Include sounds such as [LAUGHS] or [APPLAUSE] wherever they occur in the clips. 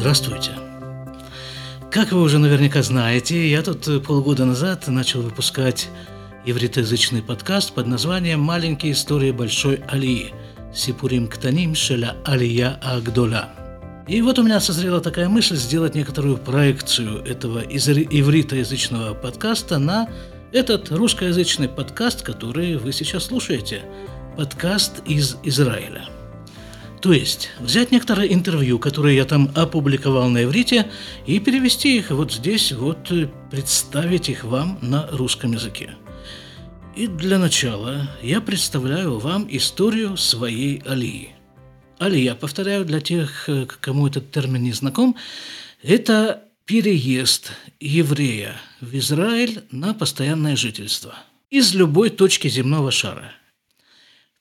Здравствуйте. Как вы уже наверняка знаете, я тут полгода назад начал выпускать евритоязычный подкаст под названием «Маленькие истории большой Алии» Сипурим Ктаним Шеля Алия Агдола. И вот у меня созрела такая мысль сделать некоторую проекцию этого ивритоязычного подкаста на этот русскоязычный подкаст, который вы сейчас слушаете. Подкаст из Израиля – то есть взять некоторые интервью, которые я там опубликовал на иврите, и перевести их вот здесь, вот э, представить их вам на русском языке. И для начала я представляю вам историю своей Алии. Алия, повторяю, для тех, э, кому этот термин не знаком, это переезд еврея в Израиль на постоянное жительство из любой точки земного шара.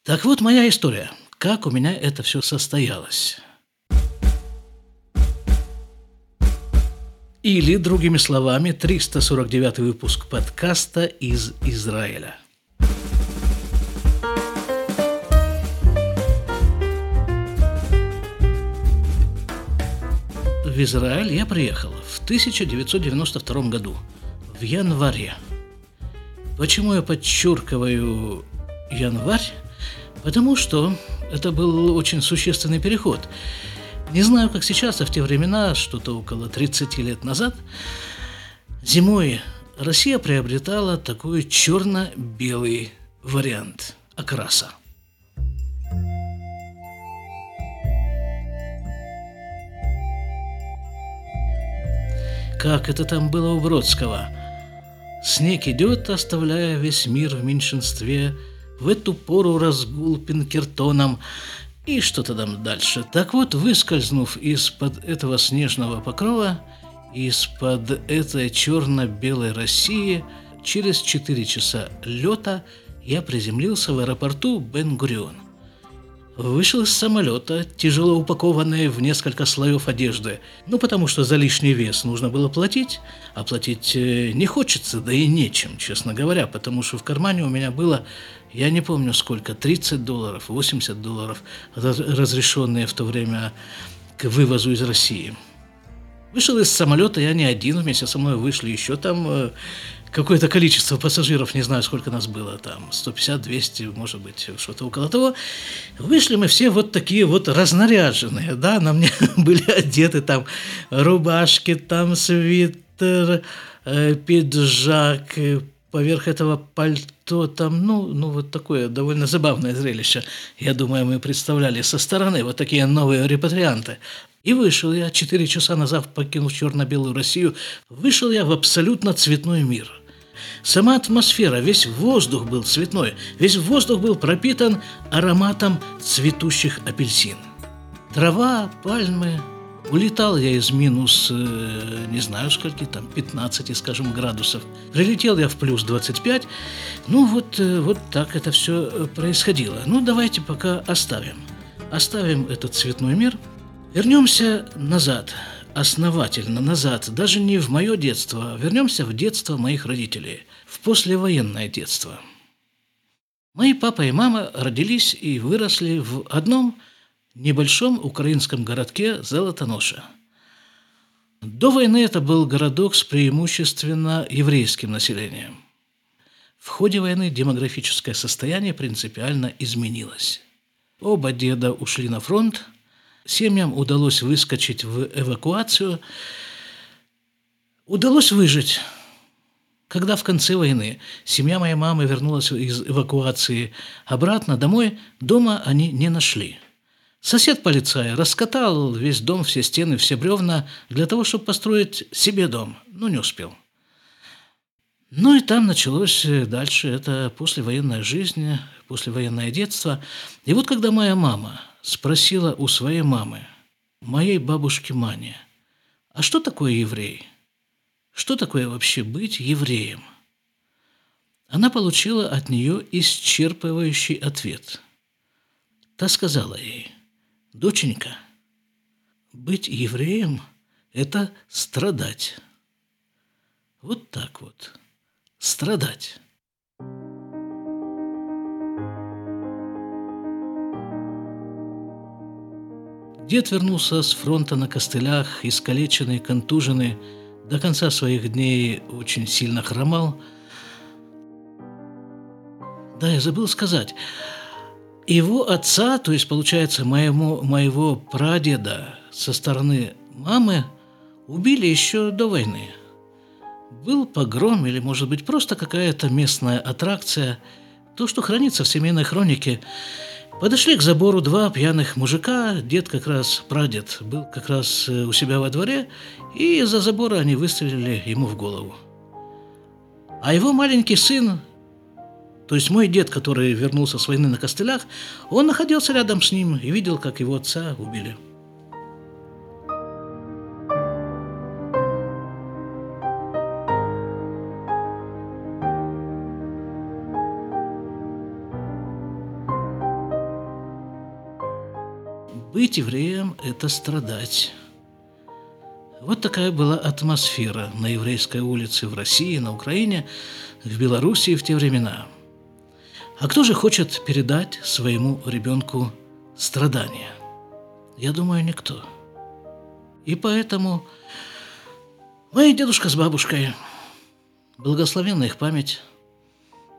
Так вот моя история – как у меня это все состоялось. Или, другими словами, 349 выпуск подкаста из Израиля. В Израиль я приехал в 1992 году, в январе. Почему я подчеркиваю январь? Потому что это был очень существенный переход. Не знаю, как сейчас, а в те времена, что-то около 30 лет назад, зимой Россия приобретала такой черно-белый вариант окраса. Как это там было у Бродского? Снег идет, оставляя весь мир в меньшинстве – в эту пору разгул Пинкертоном и что-то там дальше. Так вот, выскользнув из-под этого снежного покрова, из-под этой черно-белой России, через 4 часа лета я приземлился в аэропорту Бен-Гурион – Вышел из самолета, тяжело упакованный в несколько слоев одежды. Ну, потому что за лишний вес нужно было платить, а платить э, не хочется, да и нечем, честно говоря, потому что в кармане у меня было, я не помню сколько, 30 долларов, 80 долларов, разрешенные в то время к вывозу из России. Вышел из самолета я не один, вместе со мной вышли еще там э, какое-то количество пассажиров, не знаю, сколько нас было, там 150, 200, может быть, что-то около того. Вышли мы все вот такие вот разнаряженные, да, на мне [LAUGHS] были одеты там рубашки, там свитер, э, пиджак, поверх этого пальто там, ну, ну, вот такое довольно забавное зрелище. Я думаю, мы представляли со стороны вот такие новые репатрианты. И вышел я, четыре часа назад покинув черно-белую Россию, вышел я в абсолютно цветной мир. Сама атмосфера, весь воздух был цветной, весь воздух был пропитан ароматом цветущих апельсин. Трава, пальмы, Улетал я из минус, э, не знаю скольки, там 15, скажем, градусов. Прилетел я в плюс 25. Ну вот, э, вот так это все э, происходило. Ну давайте пока оставим. Оставим этот цветной мир. Вернемся назад, основательно назад, даже не в мое детство, а вернемся в детство моих родителей, в послевоенное детство. Мои папа и мама родились и выросли в одном – небольшом украинском городке Золотоноша. До войны это был городок с преимущественно еврейским населением. В ходе войны демографическое состояние принципиально изменилось. Оба деда ушли на фронт, семьям удалось выскочить в эвакуацию, удалось выжить. Когда в конце войны семья моей мамы вернулась из эвакуации обратно домой, дома они не нашли – Сосед полицая раскатал весь дом, все стены, все бревна для того, чтобы построить себе дом, но не успел. Ну и там началось дальше это послевоенная жизнь, послевоенное детство. И вот когда моя мама спросила у своей мамы, моей бабушки Мани, а что такое еврей? Что такое вообще быть евреем? Она получила от нее исчерпывающий ответ. Та сказала ей – Доченька, быть евреем – это страдать. Вот так вот. Страдать. Дед вернулся с фронта на костылях, искалеченный, контуженный, до конца своих дней очень сильно хромал. Да, я забыл сказать. Его отца, то есть, получается, моему, моего прадеда со стороны мамы, убили еще до войны. Был погром или, может быть, просто какая-то местная аттракция. То, что хранится в семейной хронике. Подошли к забору два пьяных мужика, дед как раз, прадед, был как раз э, у себя во дворе, и из-за забора они выстрелили ему в голову. А его маленький сын, то есть мой дед, который вернулся с войны на костылях, он находился рядом с ним и видел, как его отца убили. Быть евреем – это страдать. Вот такая была атмосфера на еврейской улице в России, на Украине, в Белоруссии в те времена. А кто же хочет передать своему ребенку страдания? Я думаю, никто. И поэтому мои дедушка с бабушкой, благословенная их память,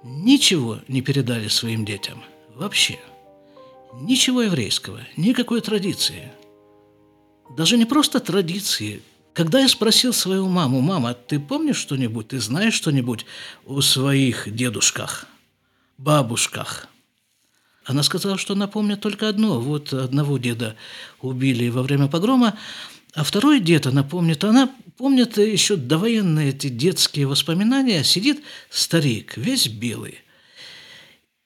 ничего не передали своим детям вообще – Ничего еврейского, никакой традиции. Даже не просто традиции. Когда я спросил свою маму, «Мама, ты помнишь что-нибудь, ты знаешь что-нибудь о своих дедушках, бабушках?» Она сказала, что она только одно. Вот одного деда убили во время погрома, а второй дед, она помнит, она помнит еще довоенные эти детские воспоминания, сидит старик, весь белый.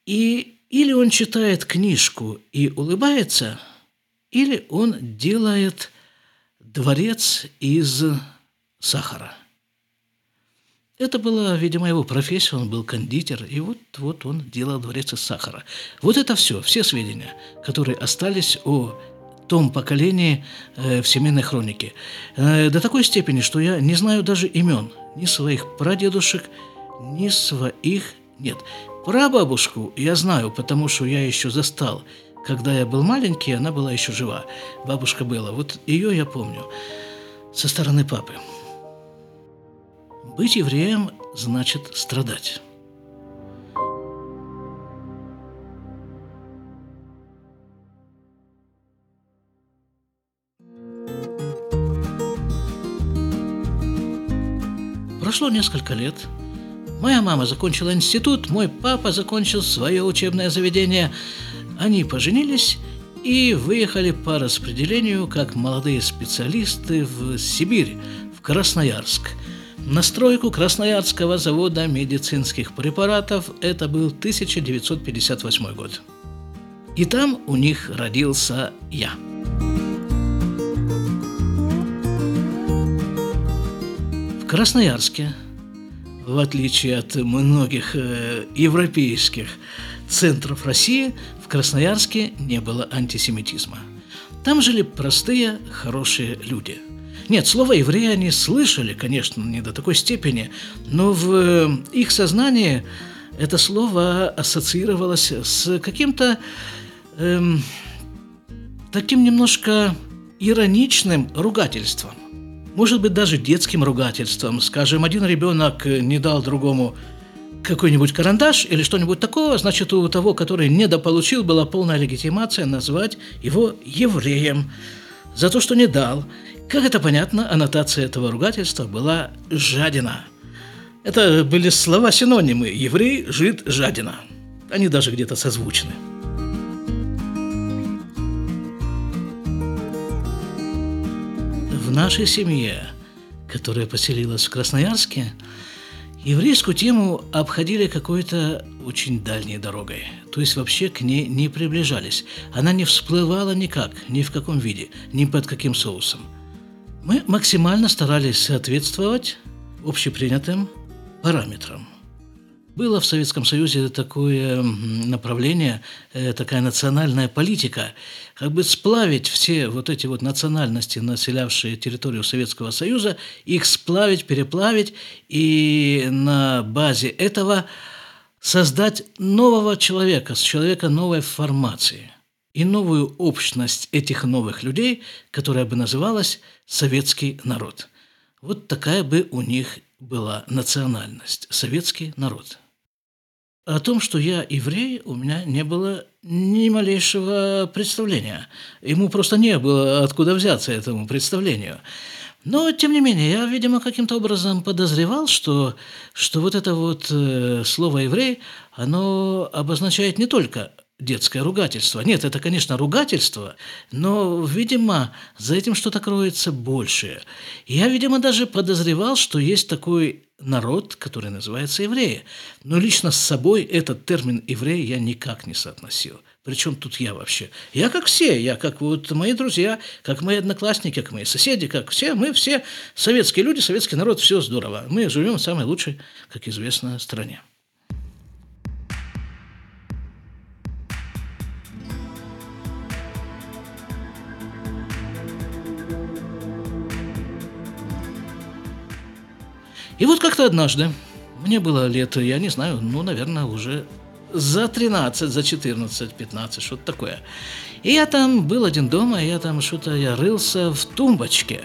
И или он читает книжку и улыбается, или он делает дворец из сахара. Это была, видимо, его профессия, он был кондитер, и вот, вот он делал дворец из сахара. Вот это все, все сведения, которые остались о том поколении э, в семейной хронике. Э, до такой степени, что я не знаю даже имен ни своих прадедушек, ни своих нет. Прабабушку я знаю, потому что я еще застал. Когда я был маленький, она была еще жива. Бабушка была. Вот ее я помню. Со стороны папы. Быть евреем значит страдать. Прошло несколько лет – Моя мама закончила институт, мой папа закончил свое учебное заведение. Они поженились и выехали по распределению как молодые специалисты в Сибирь, в Красноярск. На стройку Красноярского завода медицинских препаратов это был 1958 год. И там у них родился я. В Красноярске в отличие от многих э, европейских центров России, в Красноярске не было антисемитизма. Там жили простые, хорошие люди. Нет, слово «евреи» они слышали, конечно, не до такой степени, но в э, их сознании это слово ассоциировалось с каким-то эм, таким немножко ироничным ругательством может быть, даже детским ругательством. Скажем, один ребенок не дал другому какой-нибудь карандаш или что-нибудь такого, значит, у того, который недополучил, была полная легитимация назвать его евреем за то, что не дал. Как это понятно, аннотация этого ругательства была «жадина». Это были слова-синонимы «еврей», «жид», «жадина». Они даже где-то созвучны. нашей семье, которая поселилась в Красноярске, еврейскую тему обходили какой-то очень дальней дорогой. То есть вообще к ней не приближались. Она не всплывала никак, ни в каком виде, ни под каким соусом. Мы максимально старались соответствовать общепринятым параметрам – было в Советском Союзе такое направление, э, такая национальная политика, как бы сплавить все вот эти вот национальности, населявшие территорию Советского Союза, их сплавить, переплавить и на базе этого создать нового человека, с человека новой формации. И новую общность этих новых людей, которая бы называлась «советский народ». Вот такая бы у них была национальность – советский народ. О том, что я еврей, у меня не было ни малейшего представления. Ему просто не было откуда взяться этому представлению. Но, тем не менее, я, видимо, каким-то образом подозревал, что, что вот это вот э, слово «еврей», оно обозначает не только детское ругательство. Нет, это, конечно, ругательство, но, видимо, за этим что-то кроется большее. Я, видимо, даже подозревал, что есть такой народ, который называется евреи. Но лично с собой этот термин «еврей» я никак не соотносил. Причем тут я вообще? Я как все, я как вот мои друзья, как мои одноклассники, как мои соседи, как все, мы все советские люди, советский народ, все здорово. Мы живем в самой лучшей, как известно, стране. И вот как-то однажды, мне было лет, я не знаю, ну, наверное, уже за 13, за 14, 15, что-то такое. И я там был один дома, я там что-то, я рылся в тумбочке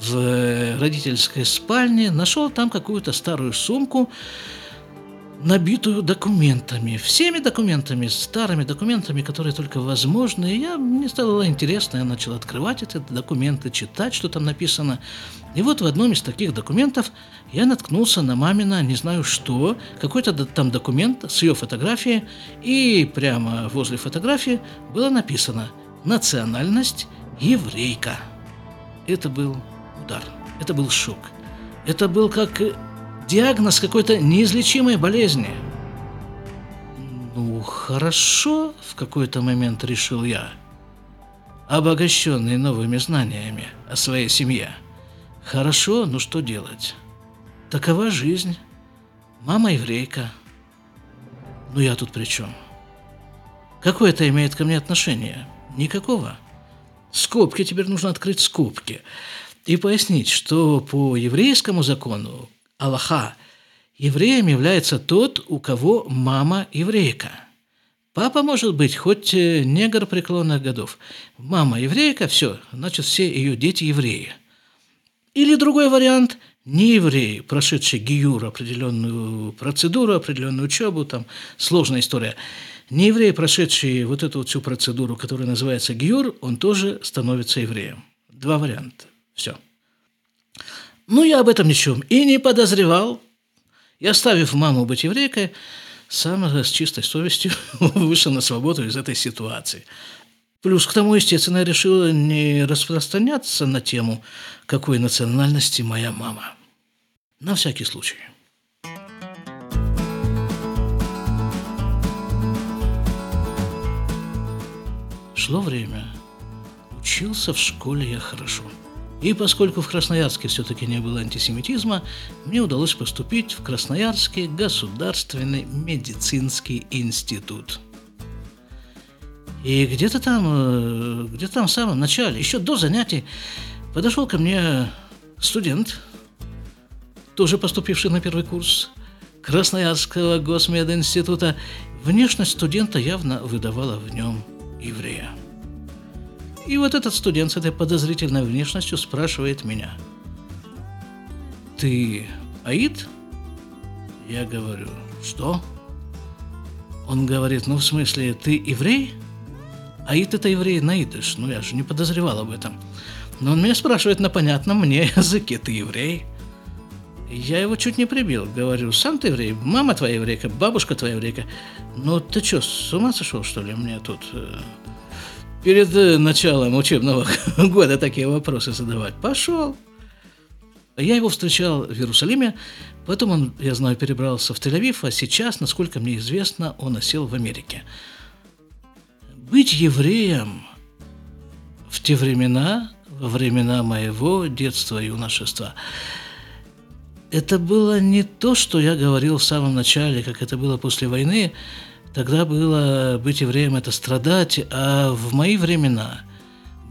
в родительской спальне, нашел там какую-то старую сумку, набитую документами, всеми документами, старыми документами, которые только возможны. И я, мне стало интересно, я начал открывать эти документы, читать, что там написано. И вот в одном из таких документов я наткнулся на мамина, не знаю что, какой-то там документ с ее фотографией, и прямо возле фотографии было написано «Национальность еврейка». Это был удар, это был шок. Это был как диагноз какой-то неизлечимой болезни. Ну, хорошо, в какой-то момент решил я, обогащенный новыми знаниями о своей семье. Хорошо, ну что делать? Такова жизнь. Мама еврейка. Ну я тут при чем? Какое это имеет ко мне отношение? Никакого. Скобки, теперь нужно открыть скобки и пояснить, что по еврейскому закону Аллаха. Евреем является тот, у кого мама еврейка. Папа может быть хоть э, негр преклонных годов. Мама еврейка, все, значит, все ее дети евреи. Или другой вариант – не еврей, прошедший гиюр, определенную процедуру, определенную учебу, там сложная история. Не еврей, прошедший вот эту вот всю процедуру, которая называется гиюр, он тоже становится евреем. Два варианта. Все. Ну, я об этом ничем и не подозревал. И оставив маму быть еврейкой, сам с чистой совестью [LAUGHS] вышел на свободу из этой ситуации. Плюс к тому, естественно, я решил не распространяться на тему, какой национальности моя мама. На всякий случай. Шло время. Учился в школе я хорошо. И поскольку в Красноярске все-таки не было антисемитизма, мне удалось поступить в Красноярский государственный медицинский институт. И где-то там, э, где-то там в самом начале, еще до занятий, подошел ко мне студент, тоже поступивший на первый курс Красноярского госмединститута. Внешность студента явно выдавала в нем еврея. И вот этот студент с этой подозрительной внешностью спрашивает меня. «Ты Аид?» Я говорю, «Что?» Он говорит, ну в смысле, ты еврей? Аид это еврей наидыш, ну я же не подозревал об этом. Но он меня спрашивает на понятном мне [LAUGHS] языке, ты еврей? Я его чуть не прибил, говорю, сам ты еврей, мама твоя еврейка, бабушка твоя еврейка. Ну ты что, с ума сошел, что ли, мне тут э, перед э, началом учебного [LAUGHS] года такие вопросы задавать. Пошел. Я его встречал в Иерусалиме, потом он, я знаю, перебрался в Тель-Авив, а сейчас, насколько мне известно, он осел в Америке. Быть евреем в те времена, во времена моего детства и юношества, это было не то, что я говорил в самом начале, как это было после войны, Тогда было быть евреем – это страдать, а в мои времена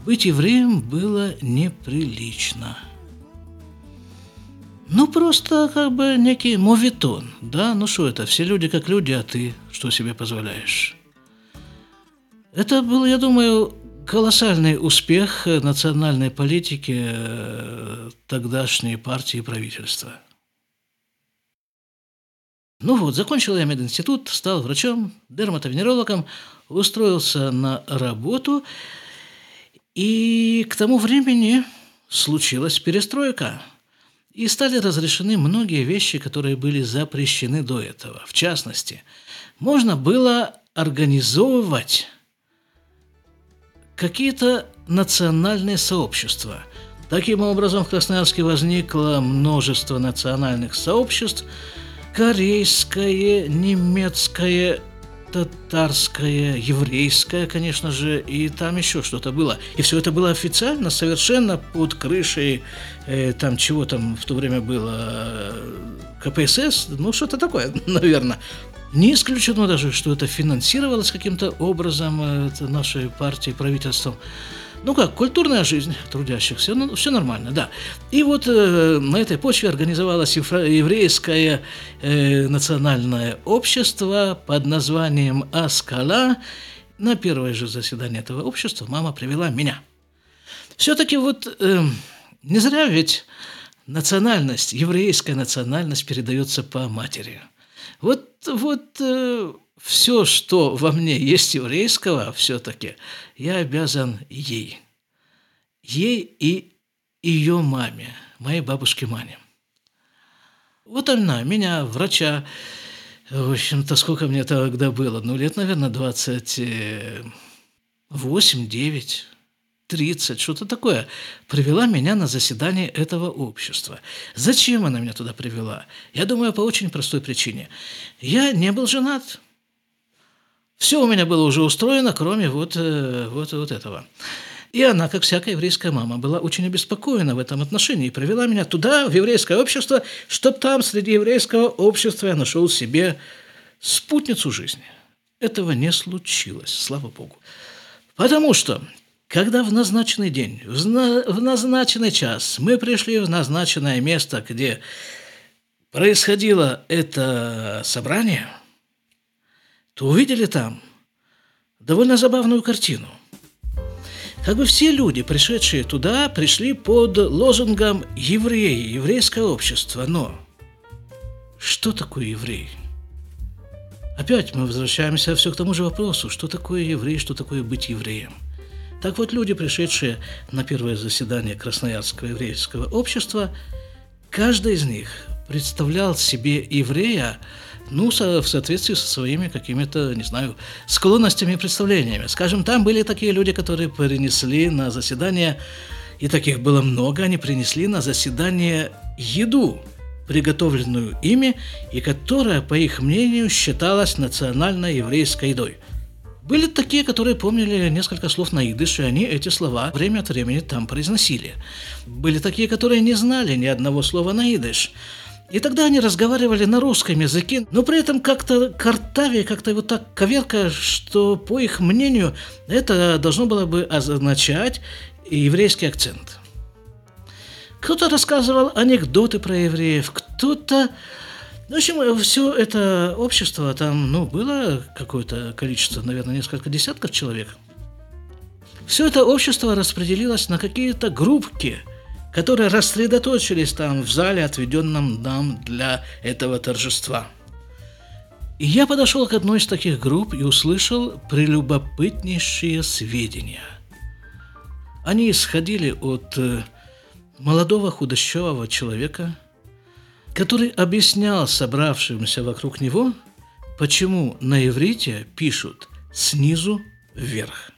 быть евреем было неприлично. Ну, просто как бы некий моветон, да? Ну что это, все люди как люди, а ты что себе позволяешь? Это был, я думаю, колоссальный успех национальной политики э, тогдашней партии и правительства. Ну вот, закончил я мединститут, стал врачом, дерматовенерологом, устроился на работу, и к тому времени случилась перестройка. И стали разрешены многие вещи, которые были запрещены до этого. В частности, можно было организовывать какие-то национальные сообщества. Таким образом, в Красноярске возникло множество национальных сообществ – корейское, немецкое, татарское, еврейское, конечно же, и там еще что-то было. И все это было официально, совершенно под крышей, э, там чего там в то время было, э, КПСС, ну что-то такое, [LAUGHS] наверное. Не исключено даже, что это финансировалось каким-то образом э, это нашей партией, правительством. Ну как, культурная жизнь трудящихся, ну, все нормально, да. И вот э, на этой почве организовалось еврейское э, национальное общество под названием «Аскала». На первое же заседание этого общества мама привела меня. Все-таки вот э, не зря ведь национальность, еврейская национальность передается по матери. Вот, вот э, все, что во мне есть еврейского, все-таки я обязан ей. Ей и ее маме, моей бабушке Мане. Вот она, меня, врача, в общем-то, сколько мне тогда было? Ну, лет, наверное, 28, 9, 30, что-то такое, привела меня на заседание этого общества. Зачем она меня туда привела? Я думаю, по очень простой причине. Я не был женат, все у меня было уже устроено, кроме вот, э, вот, вот этого. И она, как всякая еврейская мама, была очень обеспокоена в этом отношении и провела меня туда, в еврейское общество, чтобы там, среди еврейского общества, я нашел себе спутницу жизни. Этого не случилось, слава Богу. Потому что, когда в назначенный день, в, на, в назначенный час мы пришли в назначенное место, где происходило это собрание – то увидели там довольно забавную картину. Как бы все люди, пришедшие туда, пришли под лозунгом «евреи», «еврейское общество». Но что такое еврей? Опять мы возвращаемся все к тому же вопросу, что такое еврей, что такое быть евреем. Так вот, люди, пришедшие на первое заседание Красноярского еврейского общества, каждый из них представлял себе еврея ну, в соответствии со своими какими-то, не знаю, склонностями и представлениями. Скажем, там были такие люди, которые принесли на заседание, и таких было много, они принесли на заседание еду, приготовленную ими, и которая, по их мнению, считалась национальной еврейской едой. Были такие, которые помнили несколько слов на идыш, и они эти слова время от времени там произносили. Были такие, которые не знали ни одного слова на идыш. И тогда они разговаривали на русском языке, но при этом как-то картавее, как-то вот так коверка, что, по их мнению, это должно было бы означать еврейский акцент. Кто-то рассказывал анекдоты про евреев, кто-то... В общем, все это общество, там, ну, было какое-то количество, наверное, несколько десятков человек. Все это общество распределилось на какие-то группки – которые рассредоточились там в зале, отведенном нам для этого торжества. И я подошел к одной из таких групп и услышал прелюбопытнейшие сведения. Они исходили от э, молодого худощавого человека, который объяснял собравшимся вокруг него, почему на иврите пишут снизу вверх.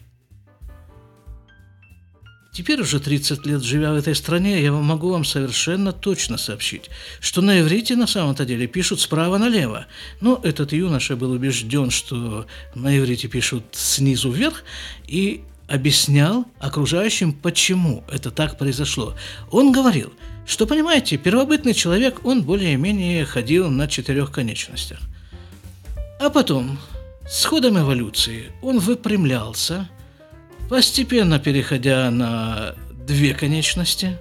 Теперь уже 30 лет живя в этой стране, я могу вам совершенно точно сообщить, что на иврите на самом-то деле пишут справа налево. Но этот юноша был убежден, что на иврите пишут снизу вверх, и объяснял окружающим, почему это так произошло. Он говорил, что, понимаете, первобытный человек, он более-менее ходил на четырех конечностях. А потом, с ходом эволюции, он выпрямлялся – постепенно переходя на две конечности,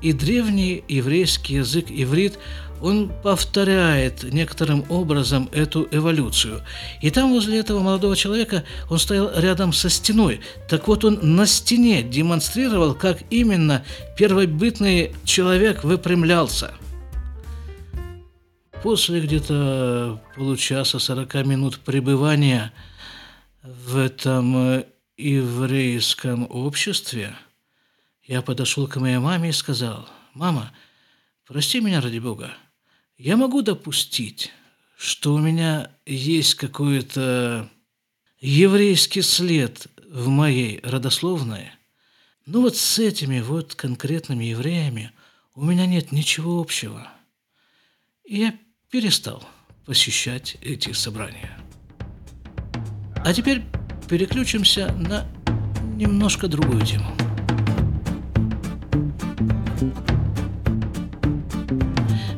и древний еврейский язык иврит, он повторяет некоторым образом эту эволюцию. И там возле этого молодого человека он стоял рядом со стеной. Так вот он на стене демонстрировал, как именно первобытный человек выпрямлялся. После где-то получаса, 40 минут пребывания в этом еврейском обществе – я подошел к моей маме и сказал, «Мама, прости меня ради Бога, я могу допустить, что у меня есть какой-то еврейский след в моей родословной, но вот с этими вот конкретными евреями у меня нет ничего общего. И я перестал посещать эти собрания. А теперь переключимся на немножко другую тему.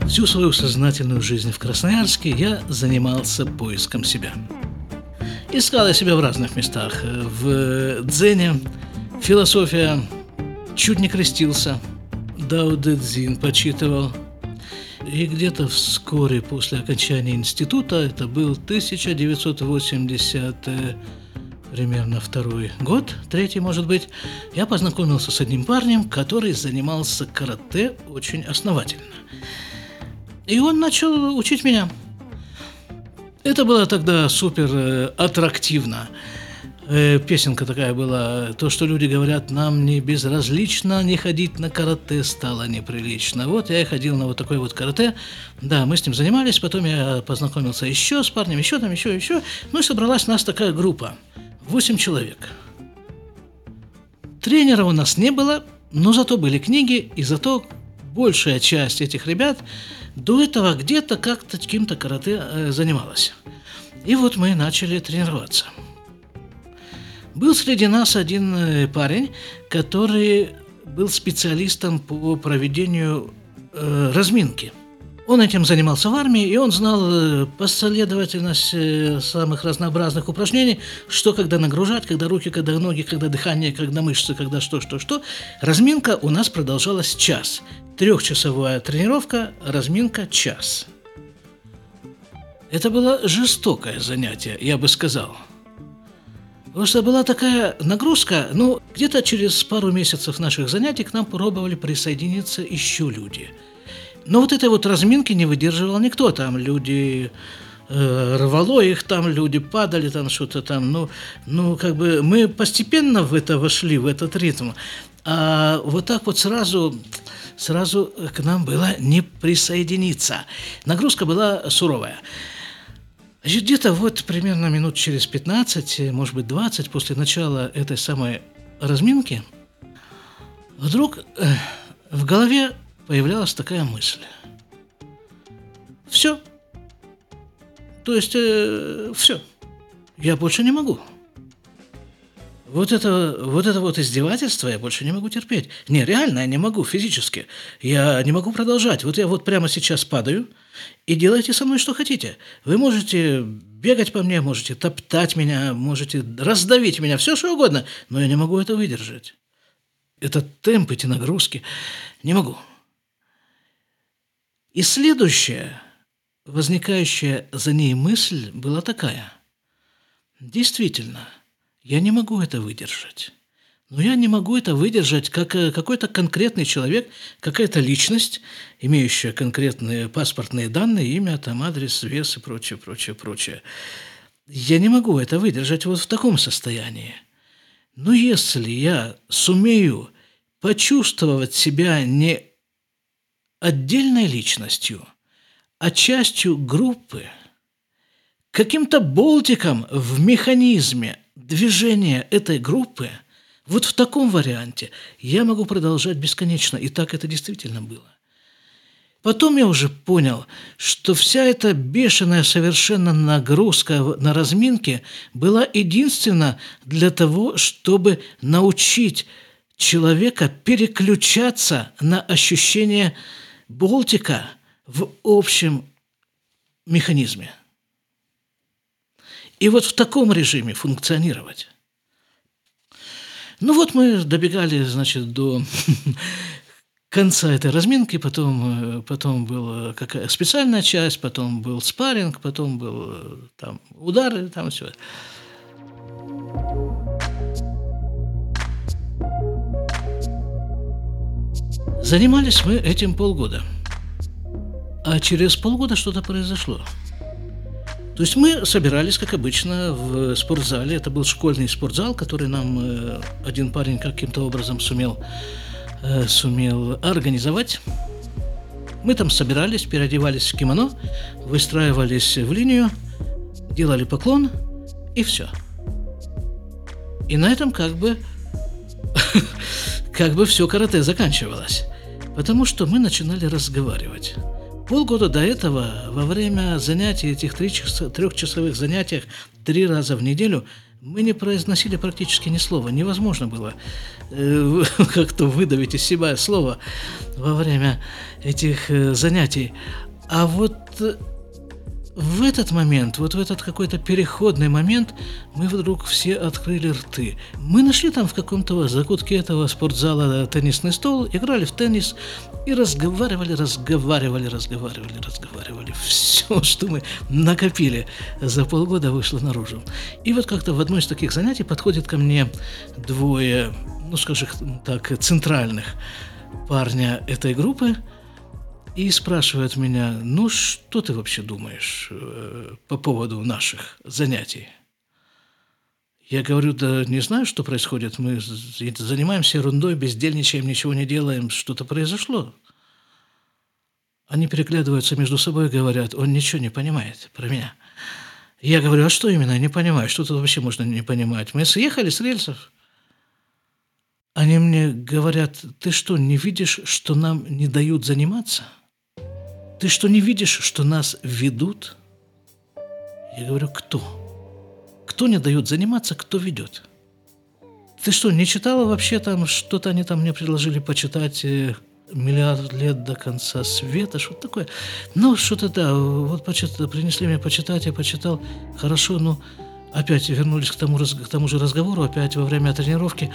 Всю свою сознательную жизнь в Красноярске я занимался поиском себя. Искал я себя в разных местах. В дзене, философия, чуть не крестился, Дао Дэ Цзин почитывал. И где-то вскоре после окончания института, это был 1980 примерно второй год, третий, может быть, я познакомился с одним парнем, который занимался карате очень основательно. И он начал учить меня. Это было тогда супер э, аттрактивно. Э, песенка такая была, то, что люди говорят, нам не безразлично, не ходить на карате стало неприлично. Вот я и ходил на вот такой вот карате. Да, мы с ним занимались, потом я познакомился еще с парнем, еще там, еще, еще. Ну и собралась у нас такая группа. Восемь человек. Тренера у нас не было, но зато были книги, и зато большая часть этих ребят до этого где-то как-то каким-то карате э, занималась. И вот мы начали тренироваться. Был среди нас один э, парень, который был специалистом по проведению э, разминки. Он этим занимался в армии, и он знал э, последовательность э, самых разнообразных упражнений, что когда нагружать, когда руки, когда ноги, когда дыхание, когда мышцы, когда что, что, что. Разминка у нас продолжалась час. Трехчасовая тренировка, разминка час. Это было жестокое занятие, я бы сказал. Потому что была такая нагрузка, ну, где-то через пару месяцев наших занятий к нам пробовали присоединиться еще люди. Но вот этой вот разминки не выдерживал никто. Там люди э, рвало их, там люди падали, там что-то там. Ну, ну, как бы мы постепенно в это вошли, в этот ритм. А вот так вот сразу сразу к нам было не присоединиться. Нагрузка была суровая. Где-то вот примерно минут через 15, может быть 20 после начала этой самой разминки, вдруг э, в голове появлялась такая мысль. Все. То есть э, все. Я больше не могу. Вот это, вот это вот издевательство я больше не могу терпеть. Не, реально, я не могу физически. Я не могу продолжать. Вот я вот прямо сейчас падаю, и делайте со мной что хотите. Вы можете бегать по мне, можете топтать меня, можете раздавить меня, все что угодно, но я не могу это выдержать. Это темп, эти нагрузки. Не могу. И следующая, возникающая за ней мысль была такая. Действительно – я не могу это выдержать. Но я не могу это выдержать как э, какой-то конкретный человек, какая-то личность, имеющая конкретные паспортные данные, имя, там, адрес, вес и прочее, прочее, прочее. Я не могу это выдержать вот в таком состоянии. Но если я сумею почувствовать себя не отдельной личностью, а частью группы, каким-то болтиком в механизме движение этой группы вот в таком варианте я могу продолжать бесконечно. И так это действительно было. Потом я уже понял, что вся эта бешеная совершенно нагрузка на разминке была единственно для того, чтобы научить человека переключаться на ощущение болтика в общем механизме. И вот в таком режиме функционировать. Ну вот мы добегали, значит, до [LAUGHS] конца этой разминки, потом, э, потом была какая специальная часть, потом был спарринг, потом был э, там удары, там все. Занимались мы этим полгода. А через полгода что-то произошло. То есть мы собирались, как обычно, в спортзале. Это был школьный спортзал, который нам э, один парень каким-то образом сумел, э, сумел организовать. Мы там собирались, переодевались в кимоно, выстраивались в линию, делали поклон, и все. И на этом как бы, [LAUGHS] как бы все карате заканчивалось. Потому что мы начинали разговаривать. Полгода до этого, во время занятий, этих трехчасовых занятиях, три раза в неделю, мы не произносили практически ни слова. Невозможно было э, [LAUGHS] как-то выдавить из себя слово во время этих э, занятий. А вот в этот момент, вот в этот какой-то переходный момент, мы вдруг все открыли рты. Мы нашли там в каком-то закутке этого спортзала теннисный стол, играли в теннис и разговаривали, разговаривали, разговаривали, разговаривали. Все, что мы накопили за полгода, вышло наружу. И вот как-то в одно из таких занятий подходит ко мне двое, ну скажем так, центральных парня этой группы – и спрашивает меня, ну что ты вообще думаешь э, по поводу наших занятий? Я говорю, да не знаю, что происходит. Мы занимаемся ерундой, бездельничаем, ничего не делаем. Что-то произошло. Они переглядываются между собой и говорят, он ничего не понимает про меня. Я говорю, а что именно? Я не понимаю. Что тут вообще можно не понимать? Мы съехали с рельсов. Они мне говорят, ты что, не видишь, что нам не дают заниматься? Ты что, не видишь, что нас ведут? Я говорю, кто? Кто не дает заниматься, кто ведет? Ты что, не читала вообще там, что-то они там мне предложили почитать э, миллиард лет до конца света, что-то такое. Ну, что-то да, вот почитал, принесли мне почитать, я почитал. Хорошо, ну, опять вернулись к тому, к тому же разговору, опять во время тренировки.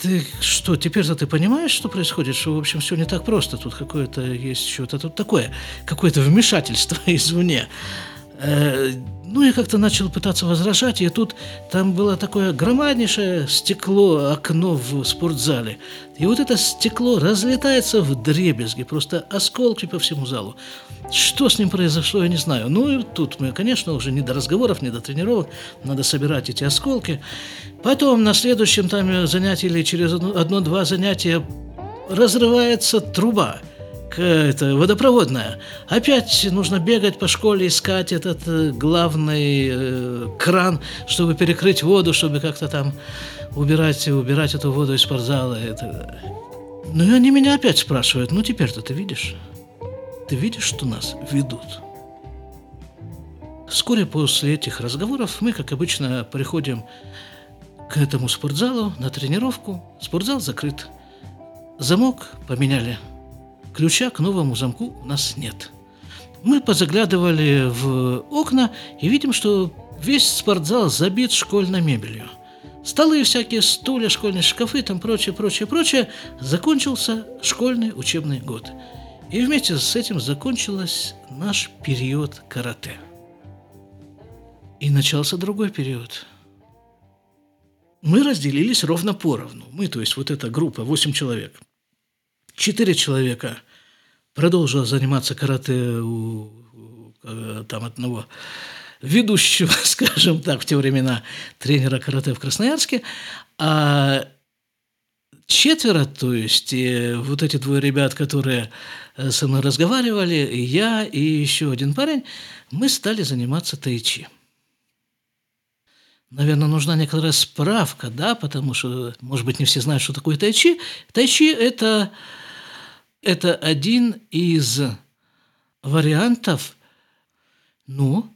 Ты что, теперь-то ты понимаешь, что происходит, что, в общем, все не так просто, тут какое-то есть что-то тут такое, какое-то вмешательство [LAUGHS] извне. Э, ну, я как-то начал пытаться возражать, и тут там было такое громаднейшее стекло, окно в спортзале. И вот это стекло разлетается в дребезги, просто осколки по всему залу. Что с ним произошло, я не знаю. Ну, и тут мы, конечно, уже не до разговоров, не до тренировок, надо собирать эти осколки. Потом на следующем там занятии или через одно-два занятия разрывается труба – это водопроводная. Опять нужно бегать по школе, искать этот э, главный э, кран, чтобы перекрыть воду, чтобы как-то там убирать, убирать эту воду из спортзала. Это... Ну и они меня опять спрашивают, ну теперь-то ты видишь? Ты видишь, что нас ведут? Вскоре после этих разговоров мы, как обычно, приходим к этому спортзалу на тренировку. Спортзал закрыт. Замок поменяли ключа к новому замку у нас нет. Мы позаглядывали в окна и видим, что весь спортзал забит школьной мебелью. Столы всякие, стулья, школьные шкафы, там прочее, прочее, прочее. Закончился школьный учебный год. И вместе с этим закончился наш период карате. И начался другой период. Мы разделились ровно поровну. Мы, то есть вот эта группа, 8 человек – Четыре человека продолжило заниматься карате у, у там одного ведущего, [LAUGHS] скажем так, в те времена тренера карате в Красноярске, а четверо, то есть вот эти двое ребят, которые э, со мной разговаривали, и я, и еще один парень, мы стали заниматься тайчи. Наверное, нужна некоторая справка, да, потому что, может быть, не все знают, что такое тайчи. Тайчи – это это один из вариантов, ну,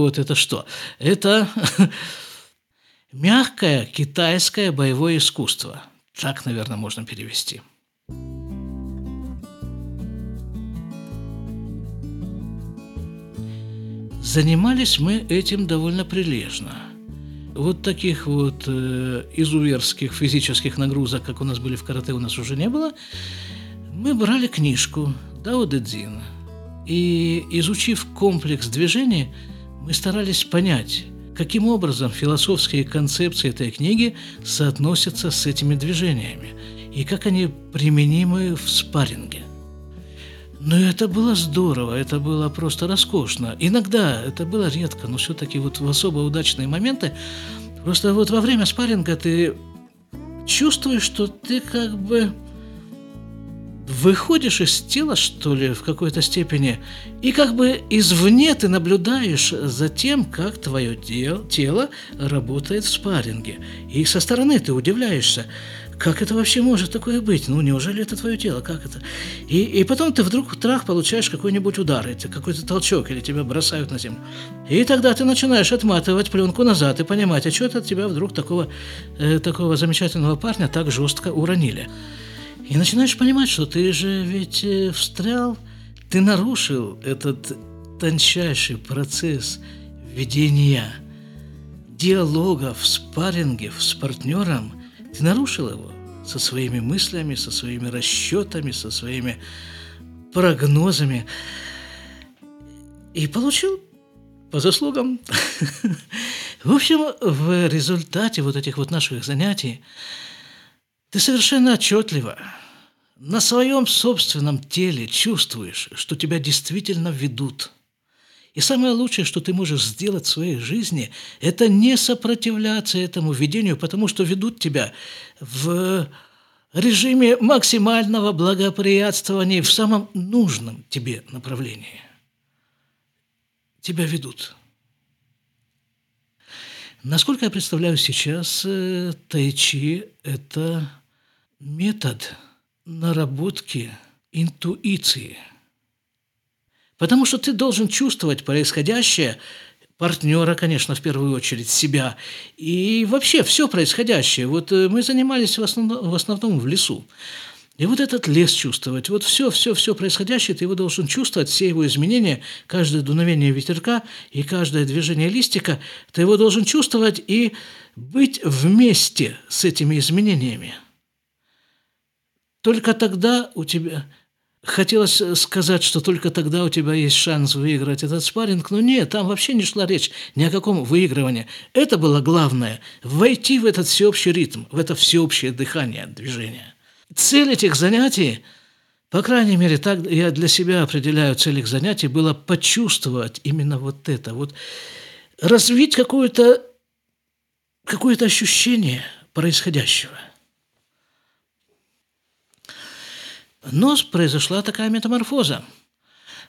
вот это что? Это [LAUGHS] мягкое китайское боевое искусство. Так, наверное, можно перевести. Занимались мы этим довольно прилежно. Вот таких вот э, изуверских физических нагрузок, как у нас были в карате, у нас уже не было. Мы брали книжку Дао Дэ Цзин, и изучив комплекс движений, мы старались понять, каким образом философские концепции этой книги соотносятся с этими движениями и как они применимы в спарринге. Но это было здорово, это было просто роскошно. Иногда, это было редко, но все-таки вот в особо удачные моменты, просто вот во время спарринга ты чувствуешь, что ты как бы выходишь из тела, что ли, в какой-то степени, и как бы извне ты наблюдаешь за тем, как твое тело работает в спарринге. И со стороны ты удивляешься, как это вообще может такое быть? Ну, неужели это твое тело? Как это? И, и потом ты вдруг в трах получаешь какой-нибудь удар, какой-то толчок, или тебя бросают на землю. И тогда ты начинаешь отматывать пленку назад и понимать, а что это от тебя вдруг такого, э, такого замечательного парня так жестко уронили. И начинаешь понимать, что ты же ведь э, встрял, ты нарушил этот тончайший процесс ведения диалога в спарринге с партнером – ты нарушил его со своими мыслями, со своими расчетами, со своими прогнозами и получил по заслугам. [LAUGHS] В общем, в результате вот этих вот наших занятий ты совершенно отчетливо на своем собственном теле чувствуешь, что тебя действительно ведут – и самое лучшее, что ты можешь сделать в своей жизни, это не сопротивляться этому видению, потому что ведут тебя в режиме максимального благоприятствования в самом нужном тебе направлении. Тебя ведут. Насколько я представляю сейчас, э, тайчи – это метод наработки интуиции – Потому что ты должен чувствовать происходящее, партнера, конечно, в первую очередь, себя, и вообще все происходящее. Вот э, мы занимались в основном, в основном в лесу. И вот этот лес чувствовать, вот все, все, все происходящее, ты его должен чувствовать, все его изменения, каждое дуновение ветерка и каждое движение листика, ты его должен чувствовать и быть вместе с этими изменениями. Только тогда у тебя Хотелось сказать, что только тогда у тебя есть шанс выиграть этот спарринг, но нет, там вообще не шла речь ни о каком выигрывании. Это было главное – войти в этот всеобщий ритм, в это всеобщее дыхание движения. Цель этих занятий, по крайней мере, так я для себя определяю цель их занятий, было почувствовать именно вот это, вот развить какое-то какое ощущение происходящего – Но произошла такая метаморфоза.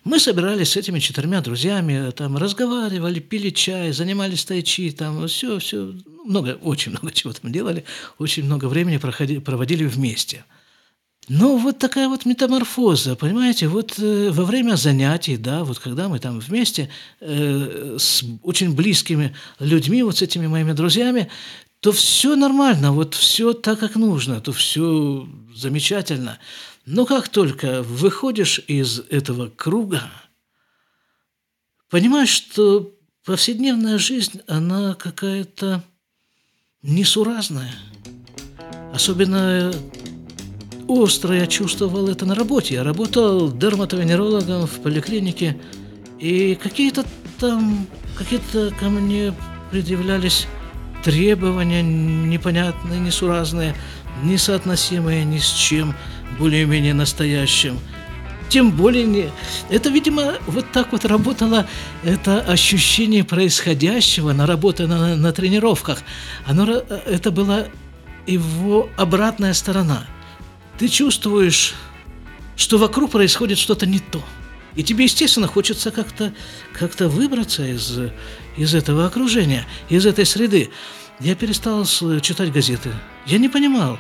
Мы собирались с этими четырьмя друзьями, там разговаривали, пили чай, занимались тайчи, там все, все, много, очень много чего там делали, очень много времени проходи, проводили вместе. Но вот такая вот метаморфоза, понимаете, вот э, во время занятий, да, вот когда мы там вместе э, с очень близкими людьми, вот с этими моими друзьями, то все нормально, вот все так, как нужно, то все замечательно. Но как только выходишь из этого круга, понимаешь, что повседневная жизнь, она какая-то несуразная. Особенно остро я чувствовал это на работе. Я работал дерматовенерологом в поликлинике, и какие-то там, какие-то ко мне предъявлялись требования непонятные, несуразные, несоотносимые ни с чем – более-менее настоящим. Тем более не... Это, видимо, вот так вот работало это ощущение происходящего, на работе на, на тренировках. Оно, это была его обратная сторона. Ты чувствуешь, что вокруг происходит что-то не то. И тебе, естественно, хочется как-то как выбраться из, из этого окружения, из этой среды. Я перестал читать газеты. Я не понимал,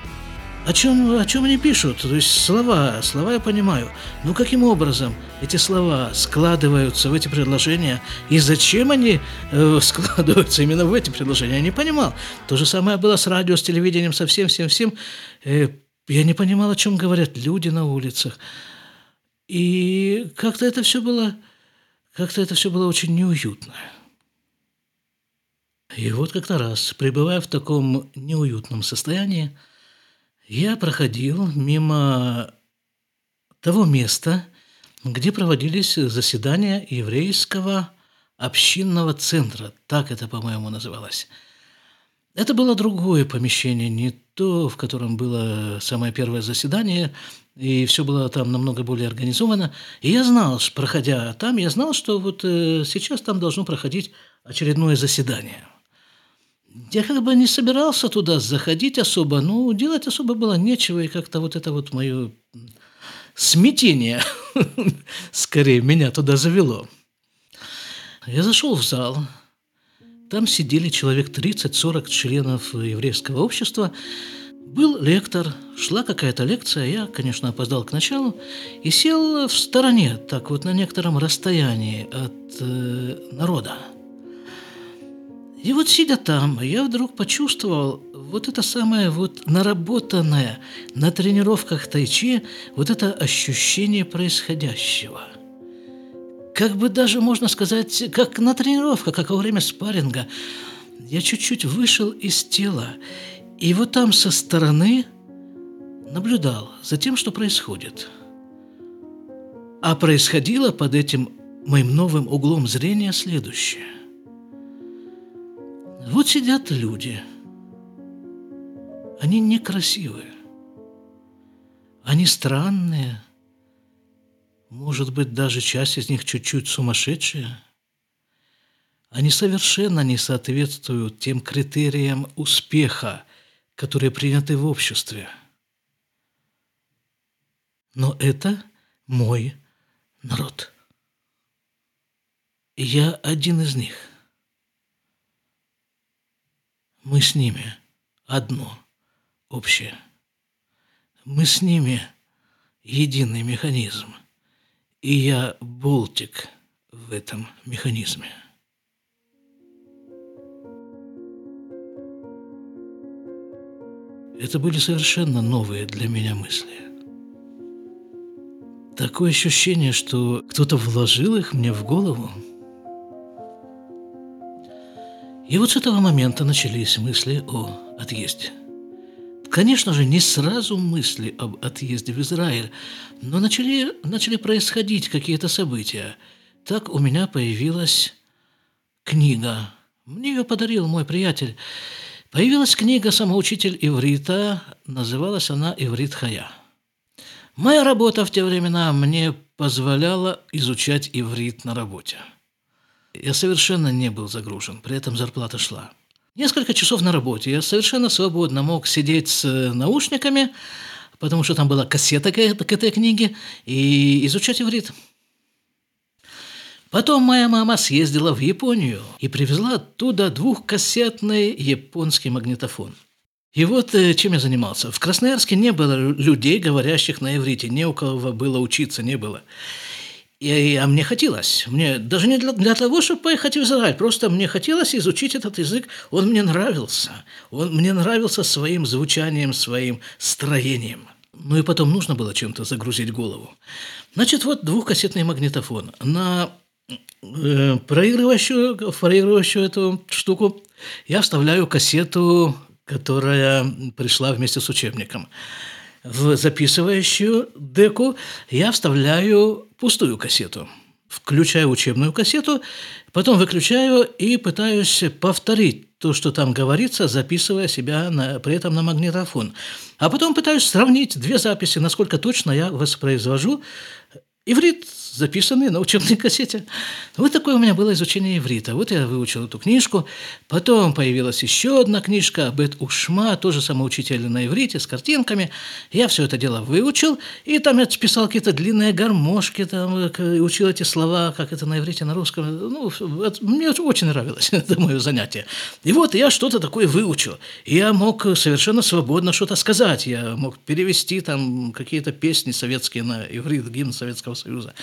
о чем, о чем они пишут? То есть слова, слова я понимаю. Но каким образом эти слова складываются в эти предложения и зачем они э, [LAUGHS] складываются именно в эти предложения, я не понимал. То же самое было с радио, с телевидением, со всем, всем, всем. Э, я не понимал, о чем говорят люди на улицах. И как-то это все было, как-то это все было очень неуютно. И вот как-то раз, пребывая в таком неуютном состоянии, я проходил мимо того места, где проводились заседания еврейского общинного центра, так это, по-моему, называлось. Это было другое помещение, не то, в котором было самое первое заседание, и все было там намного более организовано. И я знал, проходя там, я знал, что вот э, сейчас там должно проходить очередное заседание. Я как бы не собирался туда заходить особо, но делать особо было нечего, и как-то вот это вот мое смятение [LAUGHS] скорее меня туда завело. Я зашел в зал, там сидели человек 30-40 членов еврейского общества, был лектор, шла какая-то лекция, я, конечно, опоздал к началу и сел в стороне, так вот на некотором расстоянии от э, народа. И вот сидя там, я вдруг почувствовал вот это самое вот наработанное на тренировках тайчи, вот это ощущение происходящего. Как бы даже можно сказать, как на тренировках, как во время спарринга. Я чуть-чуть вышел из тела и вот там со стороны наблюдал за тем, что происходит. А происходило под этим моим новым углом зрения следующее. Вот сидят люди. Они некрасивые. Они странные. Может быть, даже часть из них чуть-чуть сумасшедшие. Они совершенно не соответствуют тем критериям успеха, которые приняты в обществе. Но это мой народ. И я один из них. Мы с ними одно, общее. Мы с ними единый механизм. И я болтик в этом механизме. Это были совершенно новые для меня мысли. Такое ощущение, что кто-то вложил их мне в голову. И вот с этого момента начались мысли о отъезде. Конечно же, не сразу мысли об отъезде в Израиль, но начали, начали происходить какие-то события. Так у меня появилась книга. Мне ее подарил мой приятель. Появилась книга «Самоучитель иврита», называлась она «Иврит Хая». Моя работа в те времена мне позволяла изучать иврит на работе. Я совершенно не был загружен, при этом зарплата шла. Несколько часов на работе я совершенно свободно мог сидеть с наушниками, потому что там была кассета к этой книге, и изучать иврит. Потом моя мама съездила в Японию и привезла оттуда двухкассетный японский магнитофон. И вот э, чем я занимался. В Красноярске не было людей, говорящих на иврите. Не у кого было учиться, не было. И, а мне хотелось. Мне даже не для, для того, чтобы поехать в Израиль. Просто мне хотелось изучить этот язык. Он мне нравился. Он мне нравился своим звучанием, своим строением. Ну и потом нужно было чем-то загрузить голову. Значит, вот двухкассетный магнитофон. На Э, проигрывающую, проигрывающую эту штуку я вставляю кассету, которая пришла вместе с учебником. В записывающую деку я вставляю пустую кассету. Включаю учебную кассету, потом выключаю и пытаюсь повторить то, что там говорится, записывая себя на, при этом на магнитофон. А потом пытаюсь сравнить две записи, насколько точно я воспроизвожу иврит записанные на учебной [LAUGHS] кассете. Вот такое у меня было изучение иврита. Вот я выучил эту книжку. Потом появилась еще одна книжка Абет Ушма, тоже самоучитель на иврите, с картинками. Я все это дело выучил, и там я писал какие-то длинные гармошки, там, э, учил эти слова, как это на иврите, на русском. Ну, мне очень нравилось [LAUGHS] это мое занятие. И вот я что-то такое выучил. Я мог совершенно свободно что-то сказать. Я мог перевести там какие-то песни советские на иврит, гимн Советского Союза.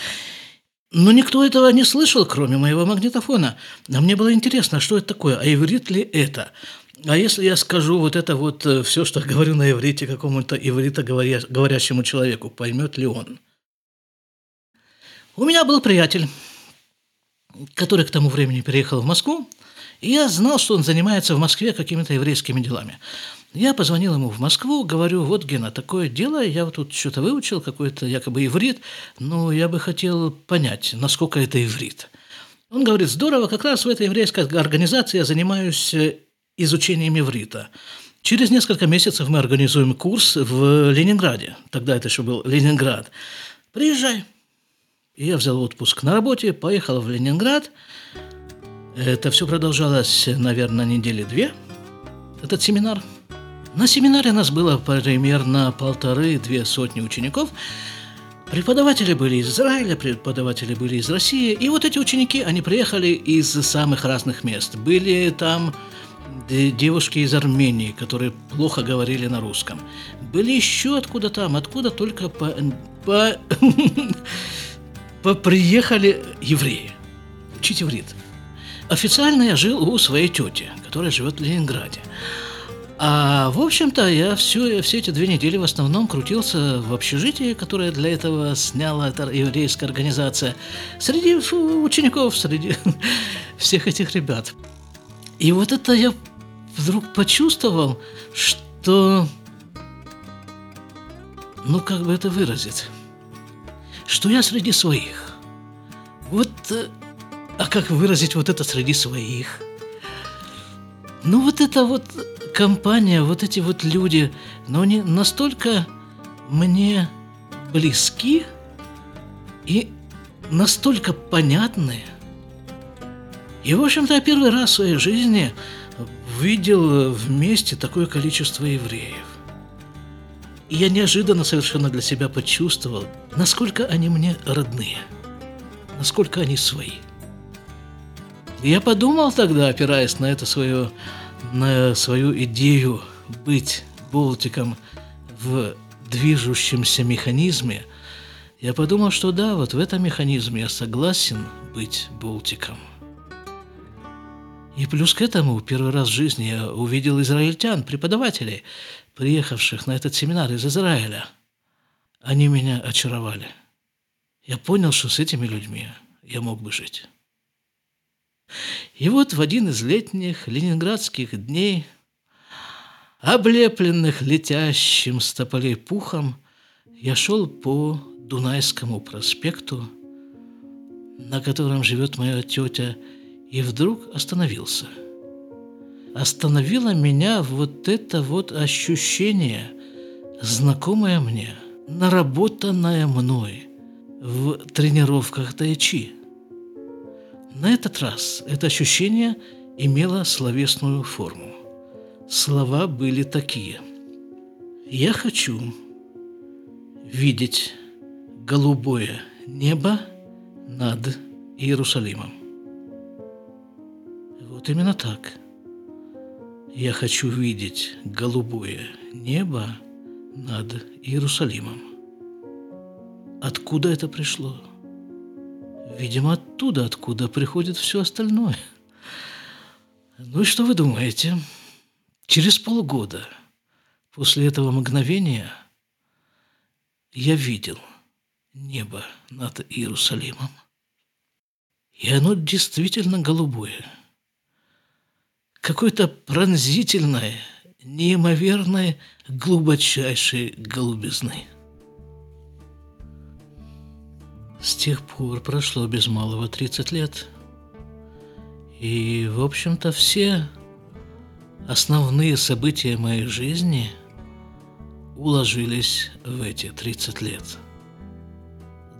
Но никто этого не слышал, кроме моего магнитофона. А мне было интересно, что это такое, а иврит ли это? А если я скажу вот это вот э, все, что говорю на иврите какому-то иврита говорящему человеку, поймет ли он? У меня был приятель. который к тому времени переехал в Москву, и я знал, что он занимается в Москве какими-то еврейскими делами. Я позвонил ему в Москву, говорю, вот, Гена, такое дело, я вот тут что-то выучил, какой-то якобы иврит, но я бы хотел понять, насколько это иврит. Он говорит, здорово, как раз в этой еврейской организации я занимаюсь э, изучением иврита. Через несколько месяцев мы организуем курс в Ленинграде. Тогда это еще был Ленинград. Приезжай. И я взял отпуск на работе, поехал в Ленинград. Это все продолжалось, наверное, недели две, этот семинар. На семинаре нас было примерно полторы-две сотни учеников. Преподаватели были из Израиля, преподаватели были из России. И вот эти ученики, они приехали из самых разных мест. Были там девушки из Армении, которые плохо говорили на русском. Были еще откуда там, откуда только [LAUGHS] по, приехали евреи. Учить иврит. Официально я жил у своей тети, которая живет в Ленинграде. А, в общем-то, я все, все эти две недели в основном крутился в общежитии, которое для этого сняла эта еврейская организация, среди учеников, среди [LAUGHS] всех этих ребят. И вот это я вдруг почувствовал, что... Ну, как бы это выразить? Что я среди своих. Вот... А как выразить вот это среди своих? Ну, вот это вот компания, вот эти вот люди, но они настолько мне близки и настолько понятные. И, в общем-то, я первый раз в своей жизни видел вместе такое количество евреев. И я неожиданно совершенно для себя почувствовал, насколько они мне родные, насколько они свои. И я подумал тогда, опираясь на это свое на свою идею быть болтиком в движущемся механизме, я подумал, что да, вот в этом механизме я согласен быть болтиком. И плюс к этому первый раз в жизни я увидел израильтян, преподавателей, приехавших на этот семинар из Израиля. Они меня очаровали. Я понял, что с этими людьми я мог бы жить. И вот в один из летних ленинградских дней, облепленных летящим с тополей пухом, я шел по Дунайскому проспекту, на котором живет моя тетя, и вдруг остановился. Остановило меня вот это вот ощущение, знакомое мне, наработанное мной в тренировках тайчи – на этот раз это ощущение имело словесную форму. Слова были такие. «Я хочу видеть голубое небо над Иерусалимом». Вот именно так. Я хочу видеть голубое небо над Иерусалимом. Откуда это пришло? Видимо, оттуда, откуда приходит все остальное. Ну и что вы думаете? Через полгода после этого мгновения я видел небо над Иерусалимом. И оно действительно голубое. Какое-то пронзительное, неимоверное, глубочайшей голубизны. С тех пор прошло без малого 30 лет. И, в общем-то, все основные события моей жизни уложились в эти 30 лет.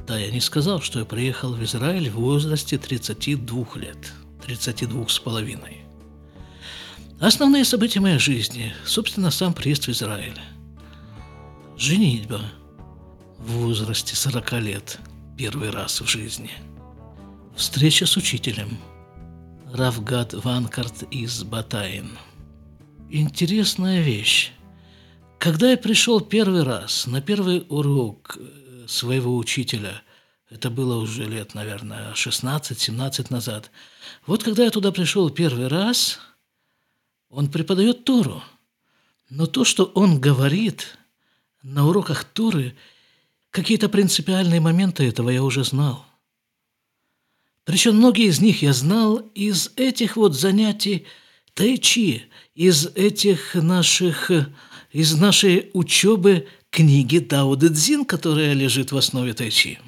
Да, я не сказал, что я приехал в Израиль в возрасте 32 лет, 32 с половиной. Основные события моей жизни, собственно, сам приезд в Израиль. Женитьба в возрасте 40 лет – первый раз в жизни. Встреча с учителем. Равгад Ванкарт из Батаин. Интересная вещь. Когда я пришел первый раз на первый урок э, своего учителя, это было уже лет, наверное, 16-17 назад, вот когда я туда пришел первый раз, он преподает Тору. Но то, что он говорит на уроках Торы – Какие-то принципиальные моменты этого я уже знал. Причем многие из них я знал из этих вот занятий тайчи, из этих наших, из нашей учебы книги Дао Дэ Цзин, которая лежит в основе тайчи.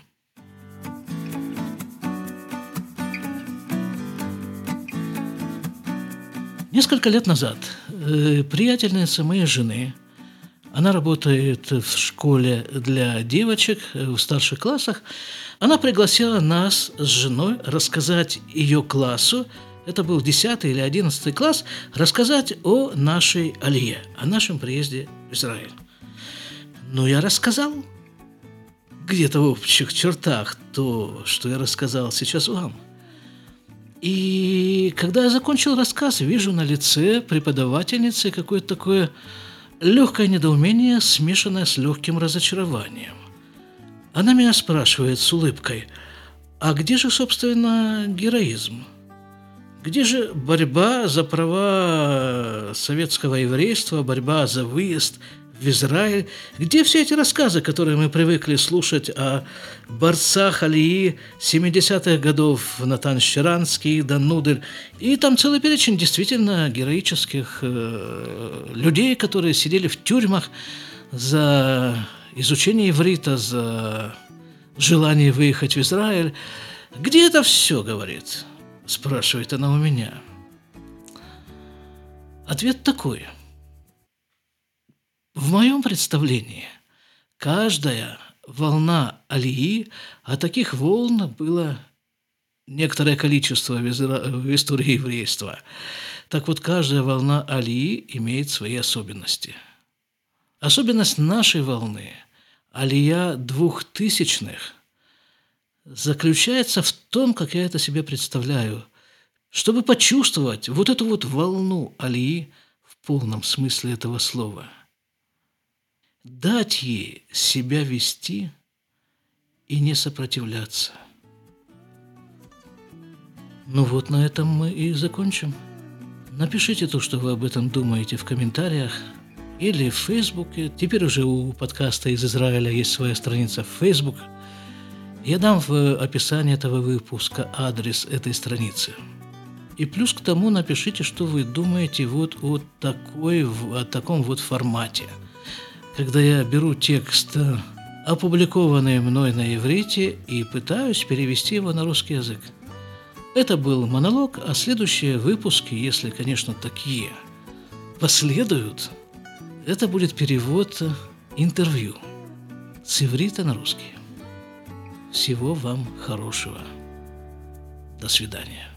Несколько лет назад э, приятельница моей жены, она работает в школе для девочек э, в старших классах, она пригласила нас с женой рассказать ее классу, это был 10 или 11 класс, рассказать о нашей Алие, о нашем приезде в Израиль. Ну, я рассказал где-то в общих чертах то, что я рассказал сейчас вам. И когда я закончил рассказ, вижу на лице преподавательницы какое-то такое легкое недоумение, смешанное с легким разочарованием. Она меня спрашивает с улыбкой, а где же, собственно, героизм? Где же борьба за права советского еврейства, борьба за выезд в Израиль? Где все эти рассказы, которые мы привыкли слушать о борцах Алии 70-х годов, Натан Щеранский, Дан Нудель? И там целый перечень действительно героических э, людей, которые сидели в тюрьмах за изучение иврита, за желание выехать в Израиль. Где это все, говорит? Спрашивает она у меня. Ответ такой. В моем представлении каждая волна Алии, а таких волн было некоторое количество в истории еврейства. Так вот, каждая волна Алии имеет свои особенности. Особенность нашей волны, Алия двухтысячных – заключается в том, как я это себе представляю, чтобы почувствовать вот эту вот волну Алии в полном смысле этого слова. Дать ей себя вести и не сопротивляться. Ну вот на этом мы и закончим. Напишите то, что вы об этом думаете в комментариях или в Фейсбуке. Теперь уже у подкаста из Израиля есть своя страница в Фейсбук – я дам в описании этого выпуска адрес этой страницы. И плюс к тому напишите, что вы думаете вот о, такой, о таком вот формате. Когда я беру текст, опубликованный мной на иврите, и пытаюсь перевести его на русский язык. Это был монолог, а следующие выпуски, если, конечно, такие последуют, это будет перевод интервью с иврита на русский. Всего вам хорошего. До свидания.